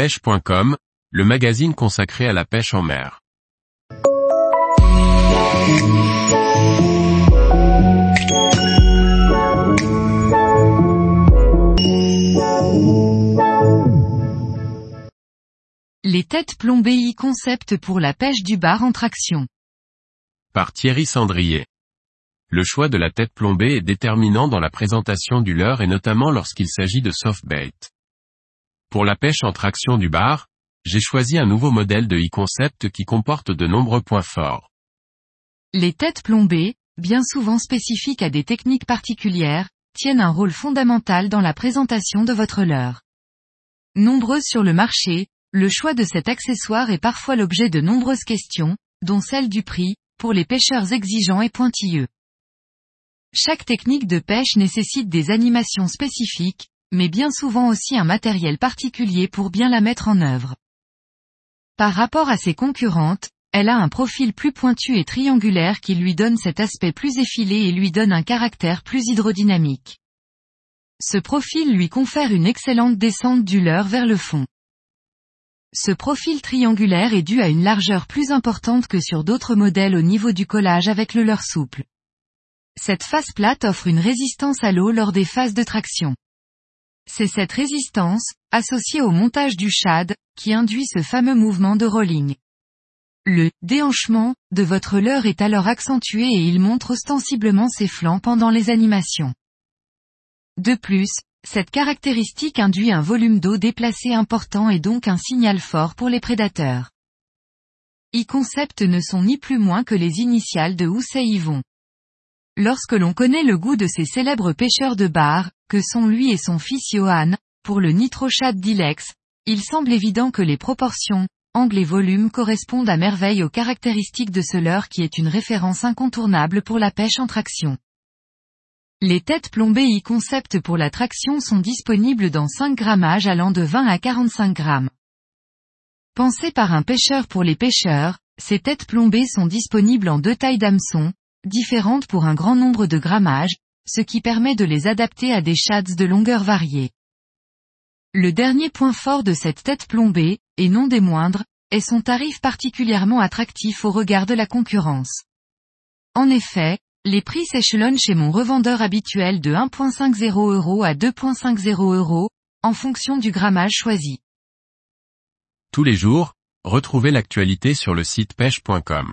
pêche.com, le magazine consacré à la pêche en mer. Les têtes plombées e-concept pour la pêche du bar en traction. Par Thierry Sandrier. Le choix de la tête plombée est déterminant dans la présentation du leurre et notamment lorsqu'il s'agit de soft bait. Pour la pêche en traction du bar, j'ai choisi un nouveau modèle de e-concept qui comporte de nombreux points forts. Les têtes plombées, bien souvent spécifiques à des techniques particulières, tiennent un rôle fondamental dans la présentation de votre leurre. Nombreuses sur le marché, le choix de cet accessoire est parfois l'objet de nombreuses questions, dont celle du prix, pour les pêcheurs exigeants et pointilleux. Chaque technique de pêche nécessite des animations spécifiques, mais bien souvent aussi un matériel particulier pour bien la mettre en œuvre. Par rapport à ses concurrentes, elle a un profil plus pointu et triangulaire qui lui donne cet aspect plus effilé et lui donne un caractère plus hydrodynamique. Ce profil lui confère une excellente descente du leurre vers le fond. Ce profil triangulaire est dû à une largeur plus importante que sur d'autres modèles au niveau du collage avec le leurre souple. Cette face plate offre une résistance à l'eau lors des phases de traction. C'est cette résistance, associée au montage du shad, qui induit ce fameux mouvement de rolling. Le déhanchement de votre leurre est alors accentué et il montre ostensiblement ses flancs pendant les animations. De plus, cette caractéristique induit un volume d'eau déplacé important et donc un signal fort pour les prédateurs. E-concept ne sont ni plus moins que les initiales de Yvon. Lorsque l'on connaît le goût de ces célèbres pêcheurs de bar, que sont lui et son fils Johan, pour le nitrochat Dilex, il semble évident que les proportions, angle et volume correspondent à merveille aux caractéristiques de ce leurre qui est une référence incontournable pour la pêche en traction. Les têtes plombées e-concept pour la traction sont disponibles dans 5 grammages allant de 20 à 45 grammes. Pensées par un pêcheur pour les pêcheurs, ces têtes plombées sont disponibles en deux tailles d'hameçon, différentes pour un grand nombre de grammages, ce qui permet de les adapter à des shads de longueur variée. Le dernier point fort de cette tête plombée, et non des moindres, est son tarif particulièrement attractif au regard de la concurrence. En effet, les prix s'échelonnent chez mon revendeur habituel de 1.50 euros à 2.50 euros, en fonction du grammage choisi. Tous les jours, retrouvez l'actualité sur le site pêche.com.